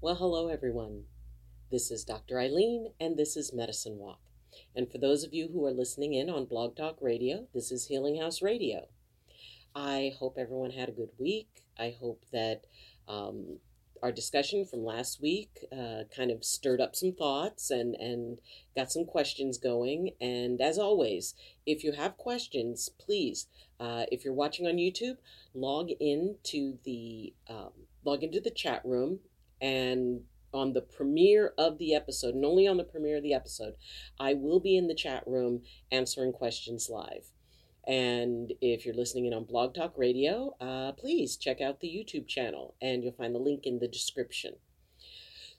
Well, hello, everyone. This is Dr. Ayleen, and this is Medicine Walk. And for those of you who are listening in on Blog Talk Radio, this is Healing House Radio. I hope everyone had a good week. I hope that um, our discussion from last week uh, kind of stirred up some thoughts and, and got some questions going. And as always, if you have questions, please, uh, if you're watching on YouTube, log into the um, log into the chat room and on the premiere of the episode, and only on the premiere of the episode, I will be in the chat room answering questions live. And if you're listening in on Blog Talk Radio, uh, please check out the YouTube channel and you'll find the link in the description.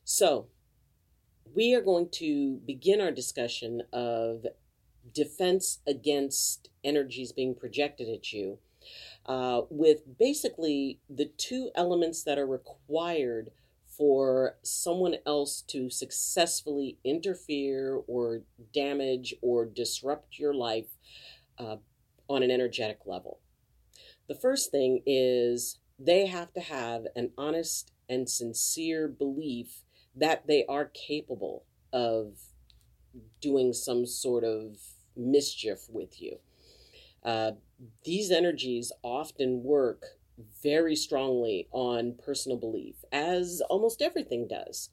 So, we are going to begin our discussion of defense against energies being projected at you uh, with basically the two elements that are required for someone else to successfully interfere or damage or disrupt your life uh, on an energetic level. The first thing is they have to have an honest and sincere belief that they are capable of doing some sort of mischief with you. Uh, these energies often work very strongly on personal belief, as almost everything does.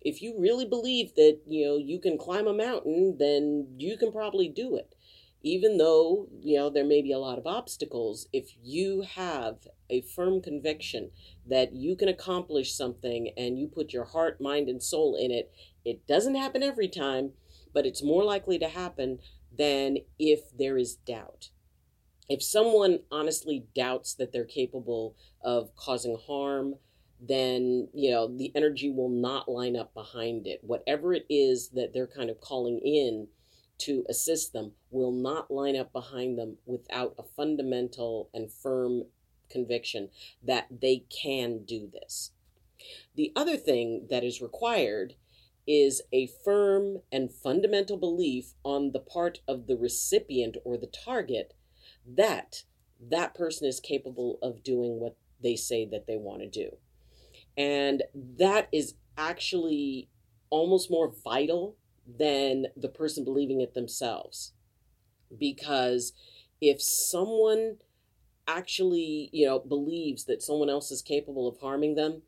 If you really believe that you know you can climb a mountain, then you can probably do it even though you know there may be a lot of obstacles if you have a firm conviction that you can accomplish something and you put your heart mind and soul in it it doesn't happen every time but it's more likely to happen than if there is doubt if someone honestly doubts that they're capable of causing harm then you know the energy will not line up behind it whatever it is that they're kind of calling in to assist them will not line up behind them without a fundamental and firm conviction that they can do this. The other thing that is required is a firm and fundamental belief on the part of the recipient or the target that that person is capable of doing what they say that they want to do. And that is actually almost more vital than the person believing it themselves. Because if someone actually, you know, believes that someone else is capable of harming them,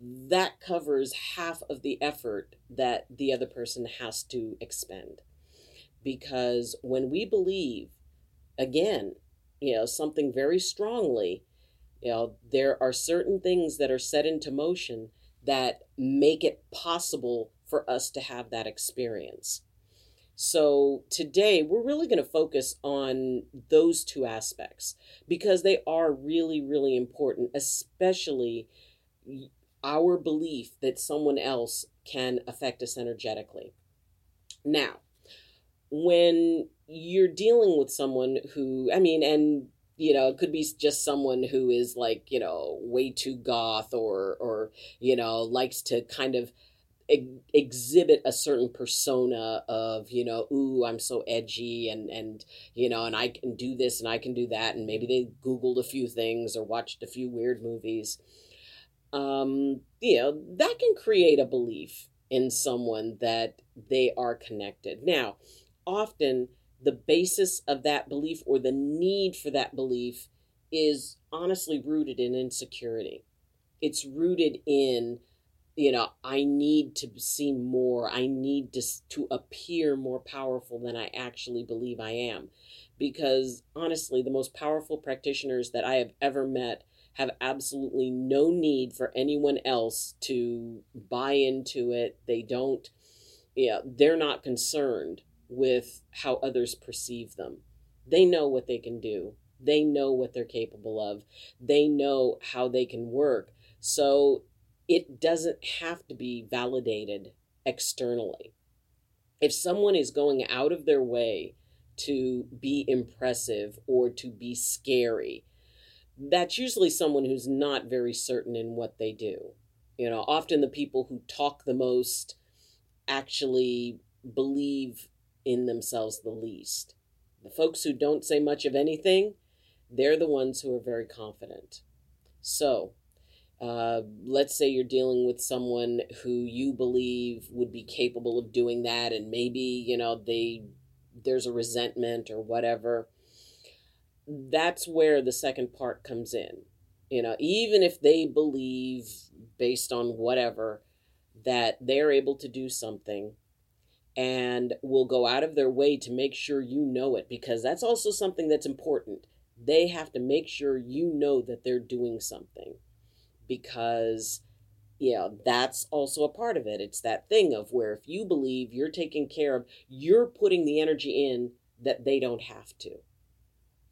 that covers half of the effort that the other person has to expend. Because when we believe, again, you know, something very strongly, you know, there are certain things that are set into motion that make it possible for us to have that experience. So today we're really going to focus on those two aspects because they are really, really important, especially our belief that someone else can affect us energetically. Now, when you're dealing with someone who, I mean, and you know, it could be just someone who is like, you know, way too goth or, or, you know, likes to kind of exhibit a certain persona of you know ooh i'm so edgy and and you know and i can do this and i can do that. And maybe they googled a few things or watched a few weird movies. Um you know that can create a belief in someone that they are connected. Now often the basis of that belief or the need for that belief is honestly rooted in insecurity. It's rooted in you know i need to see more. I need to to appear more powerful than i actually believe i am. Because honestly the most powerful practitioners that i have ever met have absolutely no need for anyone else to buy into it. They don't yeah they're not concerned with how others perceive them they know what they can do they know what they're capable of they know how they can work so it doesn't have to be validated externally. If someone is going out of their way to be impressive or to be scary, that's usually someone who's not very certain in what they do. You know, often the people who talk the most actually believe in themselves the least. The folks who don't say much of anything, they're the ones who are very confident. So, Uh, let's say you're dealing with someone who you believe would be capable of doing that, and maybe you know they there's a resentment or whatever. That's where the second part comes in. You know, even if they believe, based on whatever, that they're able to do something and will go out of their way to make sure you know it, because that's also something that's important. They have to make sure you know that they're doing something because you know that's also a part of it. It's that thing of where if you believe you're taking care of you're putting the energy in that they don't have to.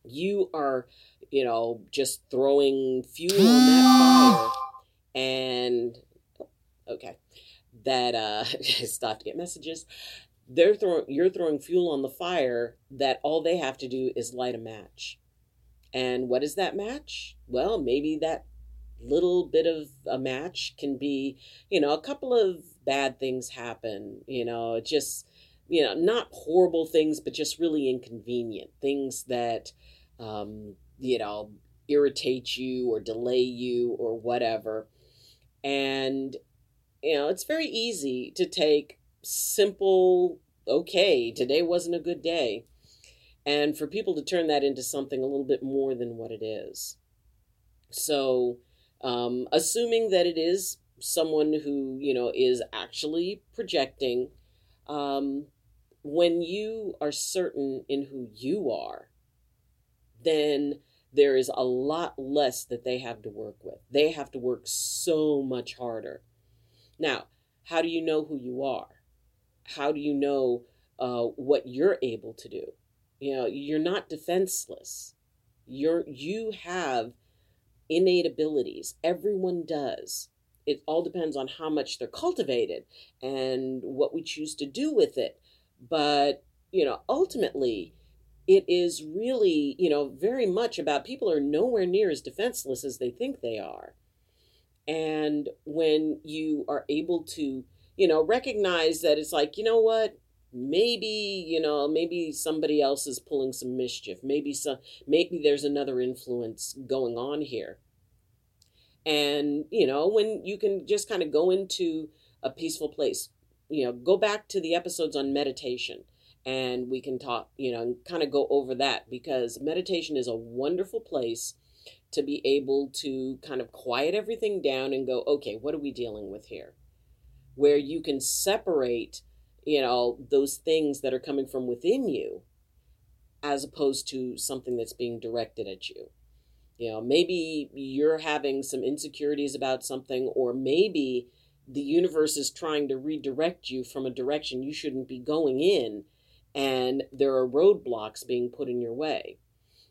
You are you know just throwing fuel on that fire and okay that uh stop to get messages. They're throwing you're throwing fuel on the fire that all they have to do is light a match. And what is that match? Well maybe that little bit of a match can be, you know, a couple of bad things happen, you know, just, you know, not horrible things, but just really inconvenient things that, um, you know, irritate you or delay you or whatever. And, you know, it's very easy to take simple, okay, today wasn't a good day. And for people to turn that into something a little bit more than what it is. So, um, assuming that it is someone who you know is actually projecting um, when you are certain in who you are then there is a lot less that they have to work with they have to work so much harder now how do you know who you are how do you know uh, what you're able to do you know you're not defenseless you're you have innate abilities. Everyone does. It all depends on how much they're cultivated and what we choose to do with it. But, you know, ultimately, it is really, you know, very much about people are nowhere near as defenseless as they think they are. And when you are able to, you know, recognize that it's like, you know what, maybe you know maybe somebody else is pulling some mischief. Maybe some maybe there's another influence going on here. And you know when you can just kind of go into a peaceful place you know go back to the episodes on meditation. And we can talk you know and kind of go over that because meditation is a wonderful place to be able to kind of quiet everything down and go okay what are we dealing with here where you can separate you know, those things that are coming from within you as opposed to something that's being directed at you. You know, maybe you're having some insecurities about something, or maybe the universe is trying to redirect you from a direction you shouldn't be going in, and there are roadblocks being put in your way.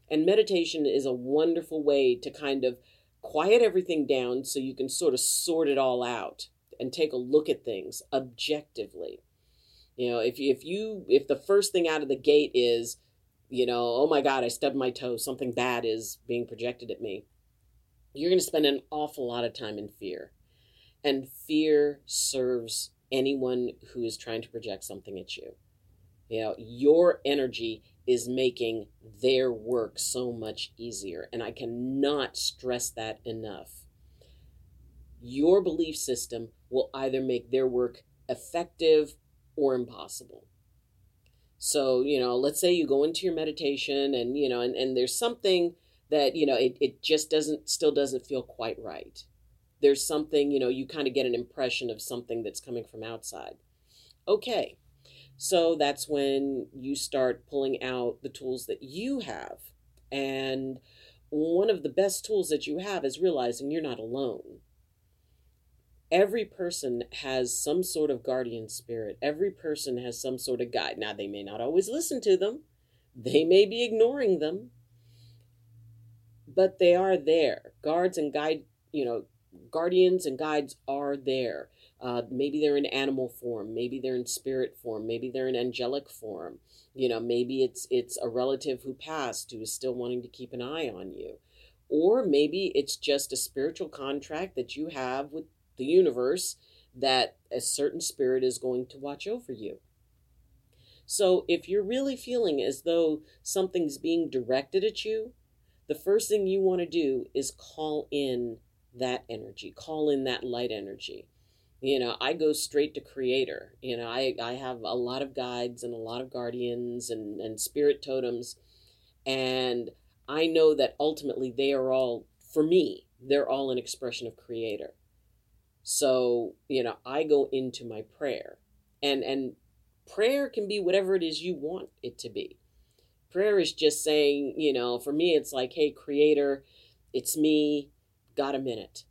And meditation is a wonderful way to kind of quiet everything down so you can sort of sort it all out and take a look at things objectively. You know, if you, if you if the first thing out of the gate is, you know, oh my God, I stubbed my toe, something bad is being projected at me, you're going to spend an awful lot of time in fear, and fear serves anyone who is trying to project something at you. You know, your energy is making their work so much easier, and I cannot stress that enough. Your belief system will either make their work effective or impossible. So, you know, let's say you go into your meditation and, you know, and, and there's something that, you know, it, it just doesn't, still doesn't feel quite right. There's something, you know, you kind of get an impression of something that's coming from outside. Okay. So that's when you start pulling out the tools that you have. And one of the best tools that you have is realizing you're not alone every person has some sort of guardian spirit. Every person has some sort of guide. Now, they may not always listen to them, they may be ignoring them, but they are there. Guards and guide, you know, guardians and guides are there. Uh, maybe they're in animal form, maybe they're in spirit form, maybe they're in angelic form. You know, maybe it's it's a relative who passed who is still wanting to keep an eye on you. Or maybe it's just a spiritual contract that you have with the universe that a certain spirit is going to watch over you. So if you're really feeling as though something's being directed at you, the first thing you want to do is call in that energy, call in that light energy. You know, I go straight to creator. You know, I, I have a lot of guides and a lot of guardians and, and spirit totems. And I know that ultimately they are all, for me, they're all an expression of creator. So, you know, I go into my prayer. And and prayer can be whatever it is you want it to be. Prayer is just saying, you know, for me it's like, hey, creator, it's me, got a minute.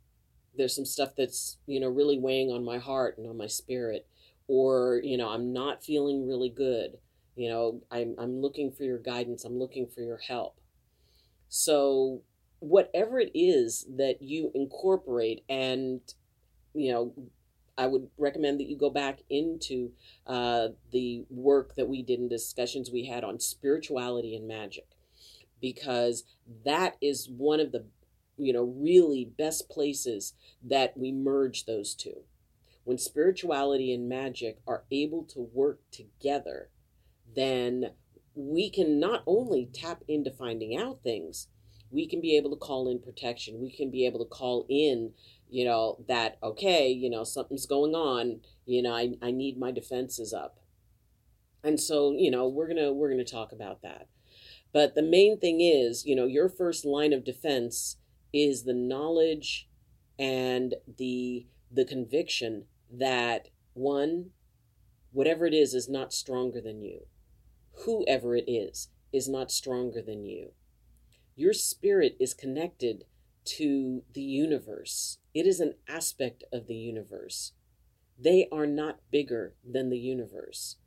There's some stuff that's, you know, really weighing on my heart and on my spirit or, you know, I'm not feeling really good. You know, I'm I'm looking for your guidance, I'm looking for your help. So, whatever it is that you incorporate and you know, I would recommend that you go back into uh, the work that we did in discussions we had on spirituality and magic, because that is one of the, you know, really best places that we merge those two. When spirituality and magic are able to work together, then we can not only tap into finding out things, we can be able to call in protection. We can be able to call in you know, that, okay, you know, something's going on, you know, I, I need my defenses up. And so, you know, we're going to, we're going to talk about that. But the main thing is, you know, your first line of defense is the knowledge and the, the conviction that one, whatever it is, is not stronger than you. Whoever it is, is not stronger than you. Your spirit is connected to the universe. It is an aspect of the universe. They are not bigger than the universe.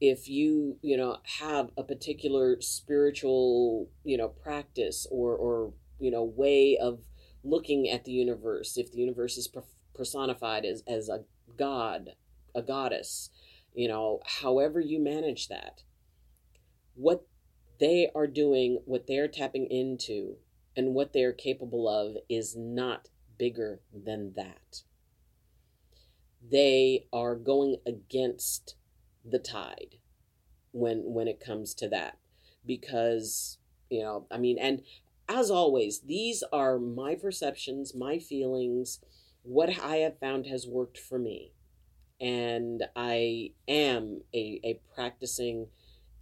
If you, you know, have a particular spiritual, you know, practice or, or you know, way of looking at the universe, if the universe is personified as, as a god, a goddess, you know, however you manage that, what they are doing, what they're tapping into and what they are capable of is not bigger than that. They are going against the tide when when it comes to that because you know I mean and as always these are my perceptions my feelings. What I have found has worked for me. And I am a, a practicing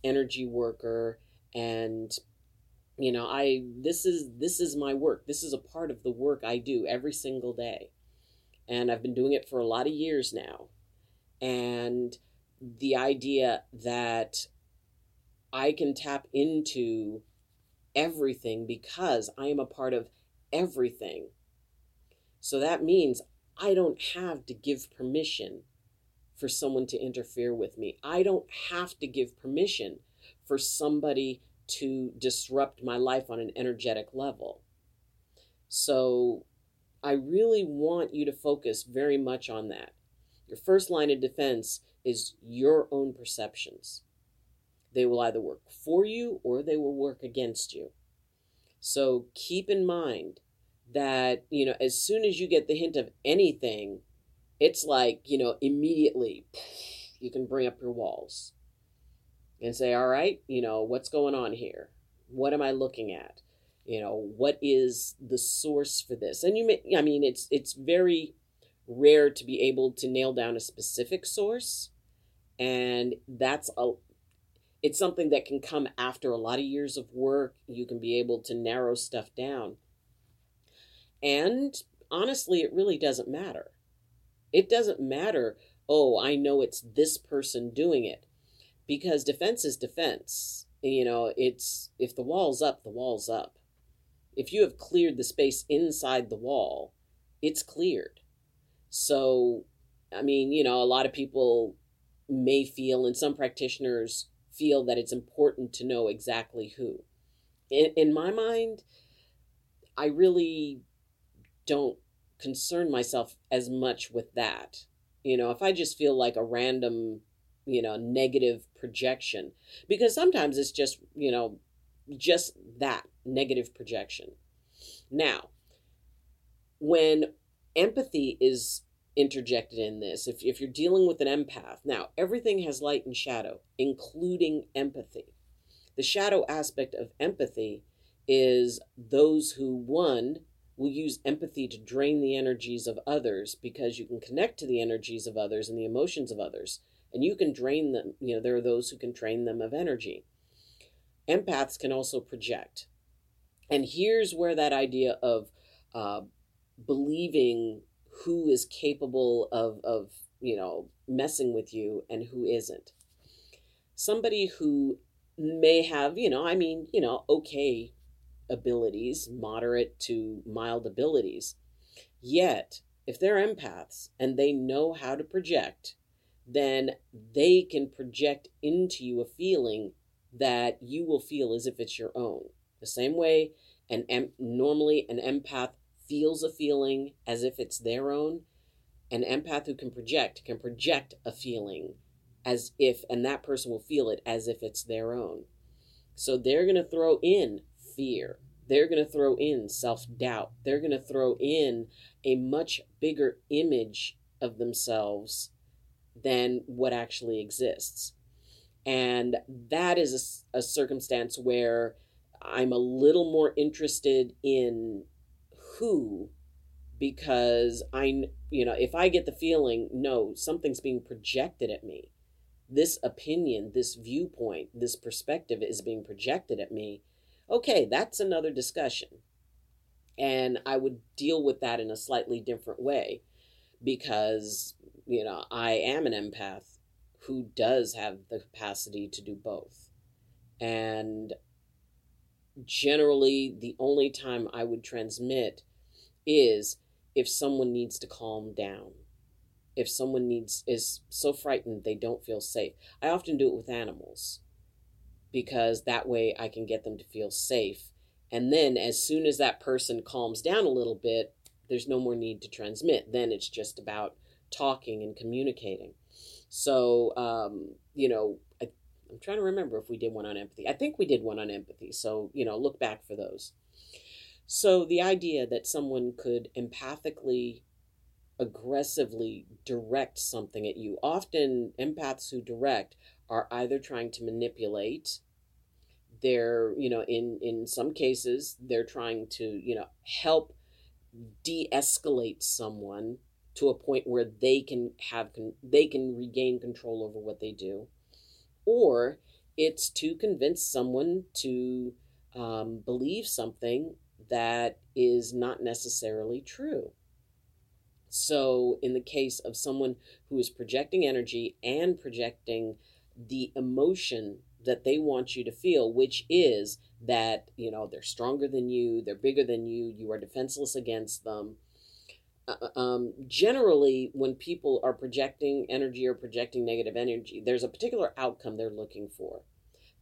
energy worker and you know i this is this is my work. This is a part of the work i do every single day. And i've been doing it for a lot of years now. And the idea that i can tap into everything because i am a part of everything so that means i don't have to give permission for someone to interfere with me i don't have to give permission for somebody to disrupt my life on an energetic level. So I really want you to focus very much on that. Your first line of defense is your own perceptions. They will either work for you or they will work against you. So keep in mind that, you know, as soon as you get the hint of anything, it's like, you know, immediately you can bring up your walls and say, all right, you know, what's going on here? What am I looking at? You know, what is the source for this? And you may, I mean, it's, it's very rare to be able to nail down a specific source. And that's a, it's something that can come after a lot of years of work. You can be able to narrow stuff down. And honestly, it really doesn't matter. It doesn't matter, oh, I know it's this person doing it because defense is defense. You know, it's if the wall's up, the wall's up. If you have cleared the space inside the wall, it's cleared. So, I mean, you know, a lot of people may feel, and some practitioners feel that it's important to know exactly who. In, in my mind, I really don't concern myself as much with that. You know, if I just feel like a random you know, negative projection. Because sometimes it's just, you know, just that negative projection. Now, when empathy is interjected in this, if, if you're dealing with an empath, now everything has light and shadow, including empathy. The shadow aspect of empathy is those who, one, will use empathy to drain the energies of others because you can connect to the energies of others and the emotions of others and you can drain them you know there are those who can drain them of energy. Empaths can also project. And here's where that idea of uh, believing who is capable of, of, you know, messing with you and who isn't. Somebody who may have, you know, I mean, you know, okay abilities, moderate to mild abilities. Yet, if they're empaths and they know how to project, then they can project into you a feeling that you will feel as if it's your own. The same way an em- normally an empath feels a feeling as if it's their own, an empath who can project can project a feeling as if, and that person will feel it as if it's their own. So they're going to throw in fear. They're going to throw in self doubt. They're going to throw in a much bigger image of themselves than what actually exists. And that is a, a circumstance where I'm a little more interested in who because I, you know, if I get the feeling, no, something's being projected at me, this opinion, this viewpoint, this perspective is being projected at me, okay, that's another discussion. And I would deal with that in a slightly different way because, you know, I am an empath who does have the capacity to do both. And generally, the only time I would transmit is if someone needs to calm down. If someone needs is so frightened they don't feel safe. I often do it with animals because that way i can get them to feel safe. And then as soon as that person calms down a little bit there's no more need to transmit. Then it's just about talking and communicating. So um, you know I, i'm trying to remember if we did one on empathy. I think we did one on empathy. So you know look back for those so the idea that someone could empathically, aggressively direct something at you, often empaths who direct are either trying to manipulate, they're, you know, in, in some cases, they're trying to, you know, help de escalate someone to a point where they can have they can regain control over what they do. Or it's to convince someone to um, believe something that is not necessarily true. So, in the case of someone who is projecting energy and projecting the emotion that they want you to feel, which is that, you know, they're stronger than you, they're bigger than you, you are defenseless against them. Uh, uh um, generally, when people are projecting energy or projecting negative energy, there's a particular outcome they're looking for.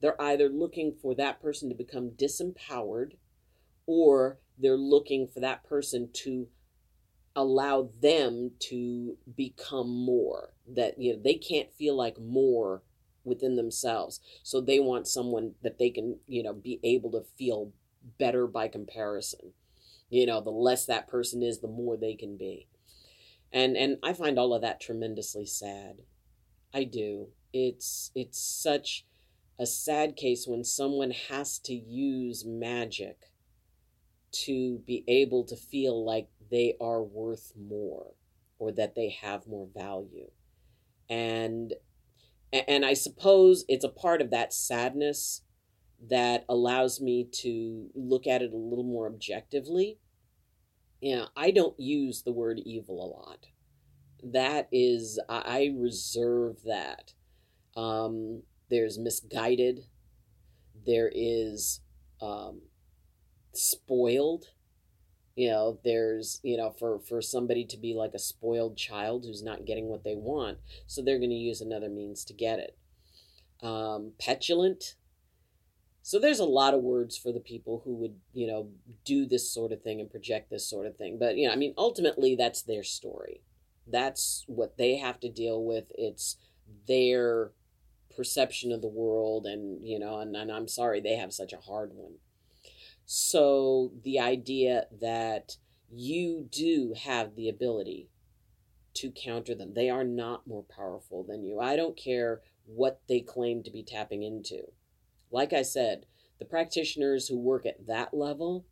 They're either looking for that person to become disempowered or they're looking for that person to allow them to become more that you know they can't feel like more within themselves. So they want someone that they can you know be able to feel better by comparison. You know the less that person is the more they can be. And and i find all of that tremendously sad. I do. It's it's such a sad case when someone has to use magic to be able to feel like they are worth more or that they have more value. And and I suppose it's a part of that sadness that allows me to look at it a little more objectively. You know, I don't use the word evil a lot. That is, I reserve that. Um, there's misguided. There is um, spoiled. You know there's you know for for somebody to be like a spoiled child who's not getting what they want so they're going to use another means to get it. Um, petulant. So there's a lot of words for the people who would you know do this sort of thing and project this sort of thing but you know i mean ultimately that's their story. That's what they have to deal with. It's their perception of the world and you know and, and i'm sorry they have such a hard one so the idea that you do have the ability to counter them, they are not more powerful than you. I don't care what they claim to be tapping into. Like I said, the practitioners who work at that level,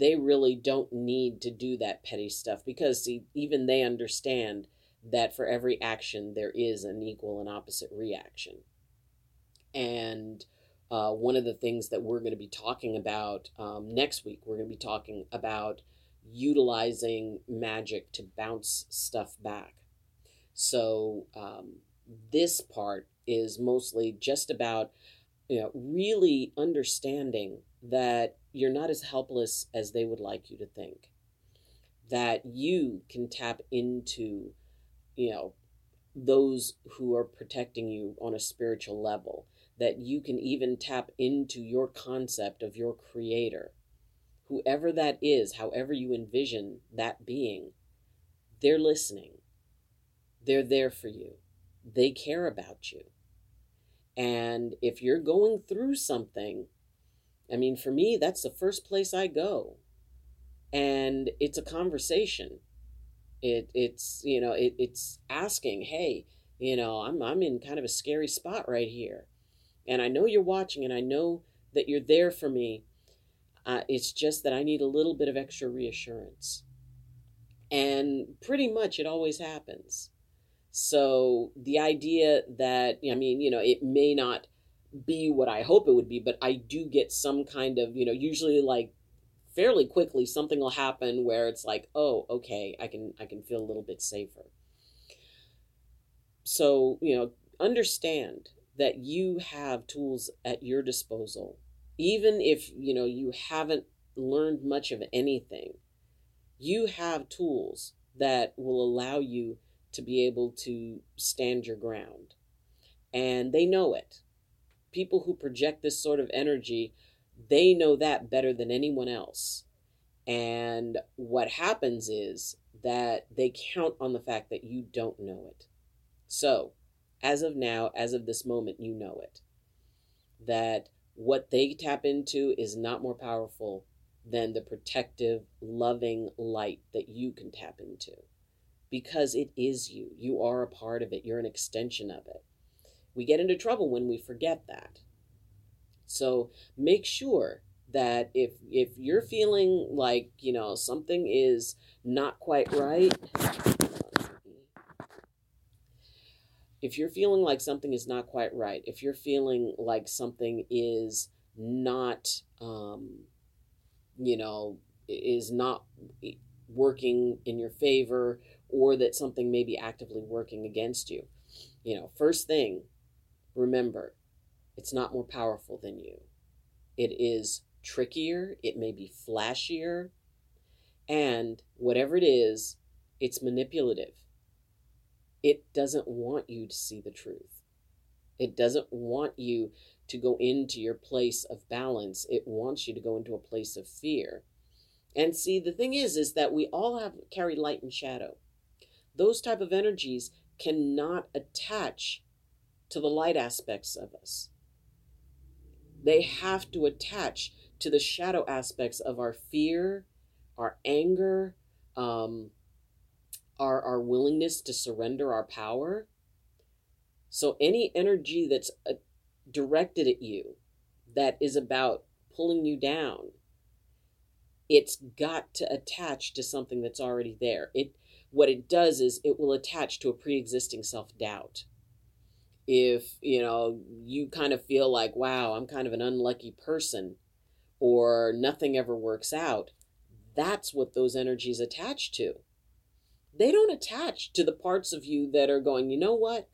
they really don't need to do that petty stuff because see, even they understand that for every action there is an equal and opposite reaction. And uh, one of the things that we're going to be talking about um, next week, we're going to be talking about utilizing magic to bounce stuff back. So um, this part is mostly just about you know really understanding that you're not as helpless as they would like you to think. That you can tap into, you know, those who are protecting you on a spiritual level. That you can even tap into your concept of your creator. Whoever that is, however you envision that being, they're listening. They're there for you. They care about you. And if you're going through something I mean, for me, that's the first place I go. And it's a conversation. It it's you know, it, it's asking, hey, you know, I'm I'm in kind of a scary spot right here. And I know you're watching and I know that you're there for me. Uh, it's just that I need a little bit of extra reassurance. And pretty much it always happens. So the idea that, I mean, you know, it may not be what I hope it would be, but I do get some kind of, you know, usually like fairly quickly something will happen where it's like, oh, okay, I can I can feel a little bit safer. So, you know, understand that you have tools at your disposal. Even if, you know, you haven't learned much of anything, you have tools that will allow you to be able to stand your ground. And they know it people who project this sort of energy, they know that better than anyone else. And what happens is that they count on the fact that you don't know it. So, as of now, as of this moment, you know it. That what they tap into is not more powerful than the protective, loving light that you can tap into. Because it is you. You are a part of it, you're an extension of it. We get into trouble when we forget that. So make sure that if if you're feeling like, you know, something is not quite right, if you're feeling like something is not quite right, if you're feeling like something is not um you know, is not working in your favor or that something may be actively working against you. You know, first thing, Remember, it's not more powerful than you. It is trickier, it may be flashier, and whatever it is, it's manipulative. It doesn't want you to see the truth. It doesn't want you to go into your place of balance. It wants you to go into a place of fear. And see, the thing is, is that we all have carry light and shadow. Those type of energies cannot attach to the light aspects of us. They have to attach to the shadow aspects of our fear, our anger, um, our, our willingness to surrender our power. So, any energy that's uh, directed at you that is about pulling you down, it's got to attach to something that's already there. It what it does is it will attach to a pre-existing self-doubt if you know you kind of feel like wow i'm kind of an unlucky person or nothing ever works out that's what those energies attach to they don't attach to the parts of you that are going you know what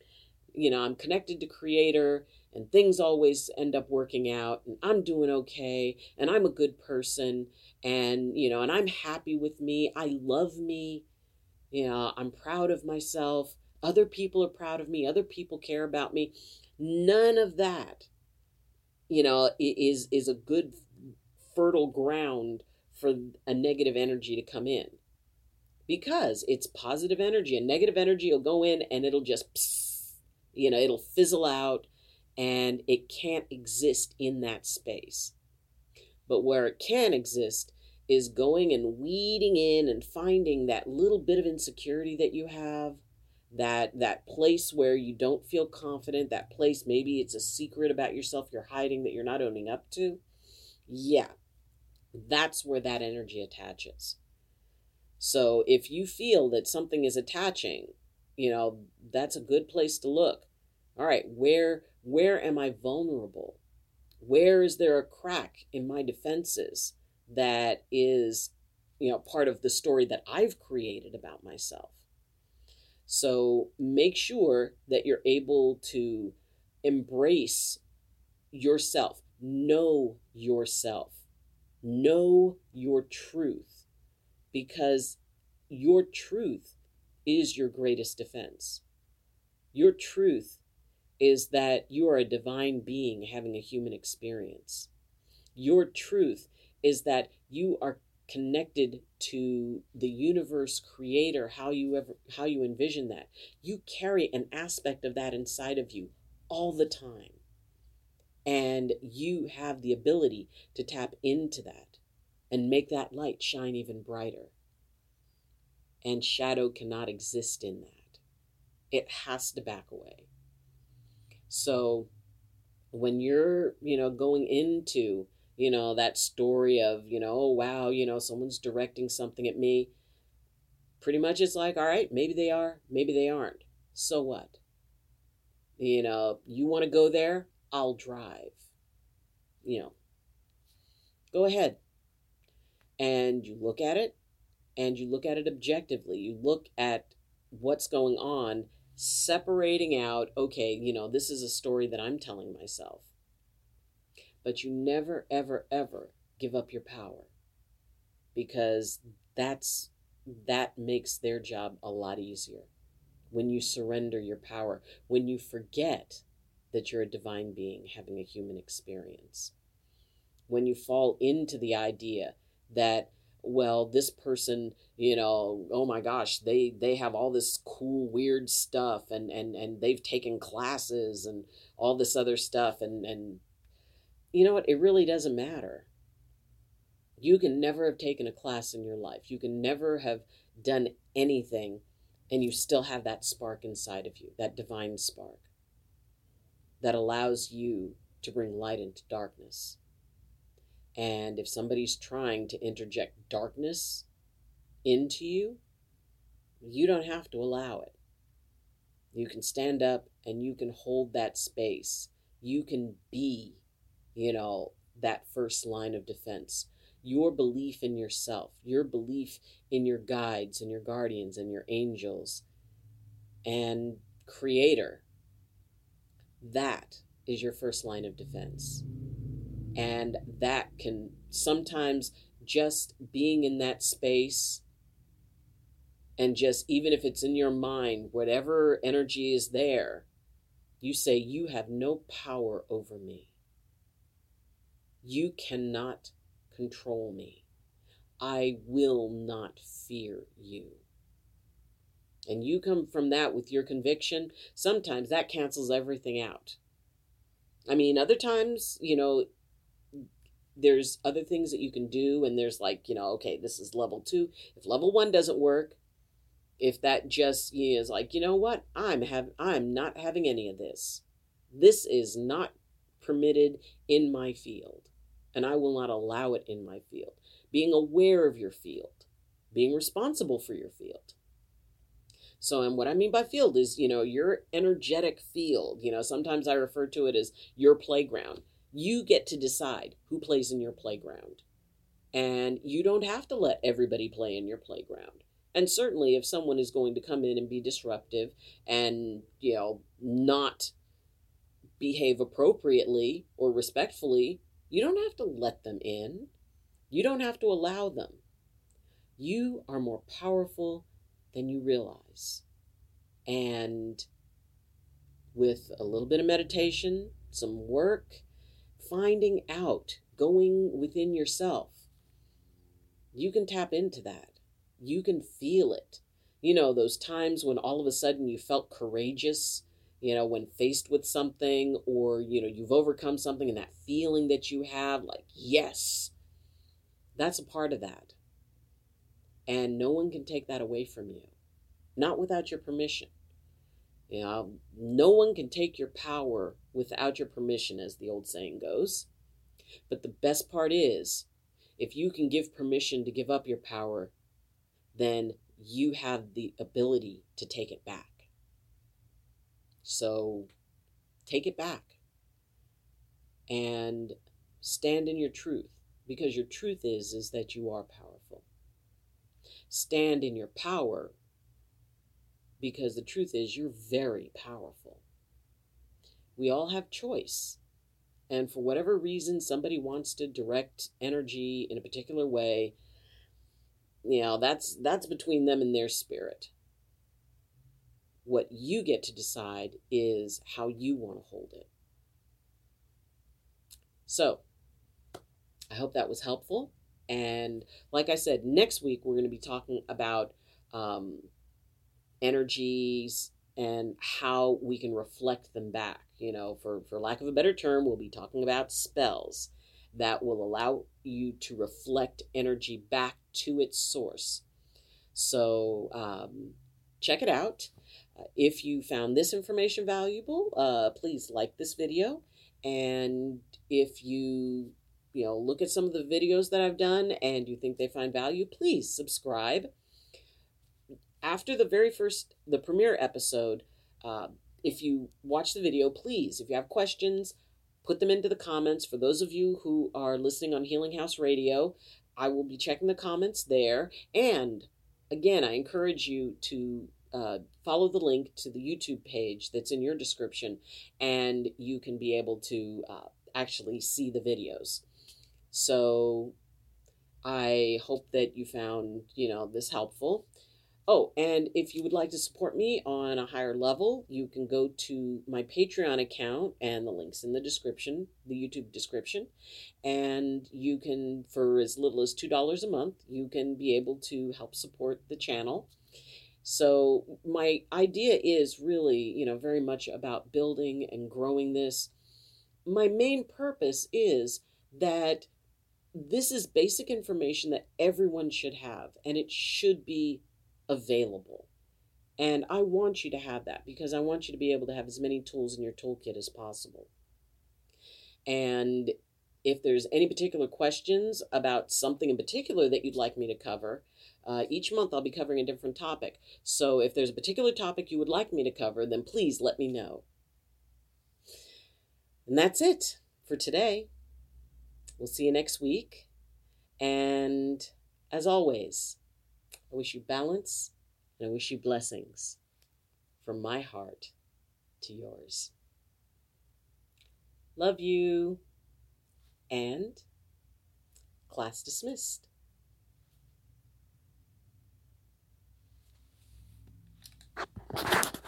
you know i'm connected to creator and things always end up working out and i'm doing okay and i'm a good person and you know and i'm happy with me i love me you know i'm proud of myself other people are proud of me. Other people care about me. None of that, you know, is is a good fertile ground for a negative energy to come in. Because it's positive energy, and negative energy will go in and it'll just, pss, you know, it'll fizzle out and it can't exist in that space. But where it can exist is going and weeding in and finding that little bit of insecurity that you have, that that place where you don't feel confident that place maybe it's a secret about yourself you're hiding that you're not owning up to yeah That's where that energy attaches. So if you feel that something is attaching, you know, that's a good place to look. All right, where where am I vulnerable? Where is there a crack in my defenses that is, you know, part of the story that I've created about myself? So make sure that you're able to embrace yourself, know yourself, know your truth, because your truth is your greatest defense. Your truth is that you are a divine being having a human experience. Your truth is that you are connected to the universe creator how you ever how you envision that you carry an aspect of that inside of you all the time and you have the ability to tap into that and make that light shine even brighter and shadow cannot exist in that it has to back away so when you're you know going into you know, that story of, you know, oh, wow, you know, someone's directing something at me. Pretty much it's like, all right, maybe they are, maybe they aren't. So what? You know, you want to go there? I'll drive. You know, go ahead. And you look at it and you look at it objectively. You look at what's going on, separating out, okay, you know, this is a story that I'm telling myself. But you never, ever, ever give up your power because that's that makes their job a lot easier. When you surrender your power, when you forget that you're a divine being having a human experience, when you fall into the idea that well this person you know oh my gosh they they have all this cool weird stuff and and and they've taken classes and all this other stuff and and you know what? It really doesn't matter. You can never have taken a class in your life. You can never have done anything, and you still have that spark inside of you, that divine spark that allows you to bring light into darkness. And if somebody's trying to interject darkness into you, you don't have to allow it. You can stand up and you can hold that space. You can be you know, that first line of defense. Your belief in yourself, your belief in your guides and your guardians and your angels and creator. That is your first line of defense. And that can sometimes just being in that space and just even if it's in your mind, whatever energy is there, you say, You have no power over me. You cannot control me. I will not fear you. And you come from that with your conviction, sometimes that cancels everything out. I mean, other times, you know, there's other things that you can do, and there's like, you know, okay, this is level two. If level one doesn't work, if that just is like, you know what, I'm have I'm not having any of this. This is not permitted in my field and I will not allow it in my field. Being aware of your field, being responsible for your field. So, and what I mean by field is, you know, your energetic field. You know, sometimes I refer to it as your playground. You get to decide who plays in your playground. And you don't have to let everybody play in your playground. And certainly, if someone is going to come in and be disruptive and, you know, not behave appropriately or respectfully, you don't have to let them in, you don't have to allow them. You are more powerful than you realize. And with a little bit of meditation, some work, finding out, going within yourself, you can tap into that. You can feel it. You know, those times when all of a sudden you felt courageous you know, when faced with something or, you know, you've overcome something and that feeling that you have, like, yes, that's a part of that. And no one can take that away from you, not without your permission. You know, no one can take your power without your permission, as the old saying goes. But the best part is, if you can give permission to give up your power, then you have the ability to take it back. So take it back and stand in your truth because your truth is is that you are powerful. Stand in your power because the truth is you're very powerful. We all have choice. And for whatever reason somebody wants to direct energy in a particular way, you know, that's that's between them and their spirit. What you get to decide is how you want to hold it. So, I hope that was helpful. And like I said, next week we're going to be talking about um, energies and how we can reflect them back. You know, for, for lack of a better term, we'll be talking about spells that will allow you to reflect energy back to its source. So um, check it out. Uh, if you found this information valuable, uh, please like this video. And if you you know look at some of the videos that I've done and you think they find value, please subscribe. After the very first the premiere episode, uh, if you watch the video, please, if you have questions, put them into the comments. For those of you who are listening on Healing House Radio, I will be checking the comments there. And again, I encourage you to uh, follow the link to the YouTube page that's in your description, and you can be able to uh, actually see the videos. So I hope that you found, you know, this helpful. Oh, and if you would like to support me on a higher level, you can go to my Patreon account and the links in the description, the YouTube description. And you can, for as little as $2 a month, you can be able to help support the channel. So, my idea is really, you know, very much about building and growing this. My main purpose is that this is basic information that everyone should have, and it should be available. And I want you to have that because I want you to be able to have as many tools in your toolkit as possible. And if there's any particular questions about something in particular that you'd like me to cover, uh, each month I'll be covering a different topic. So if there's a particular topic you would like me to cover, then please let me know. And that's it for today. We'll see you next week. And as always, I wish you balance and I wish you blessings from my heart to yours. Love you and class dismissed. you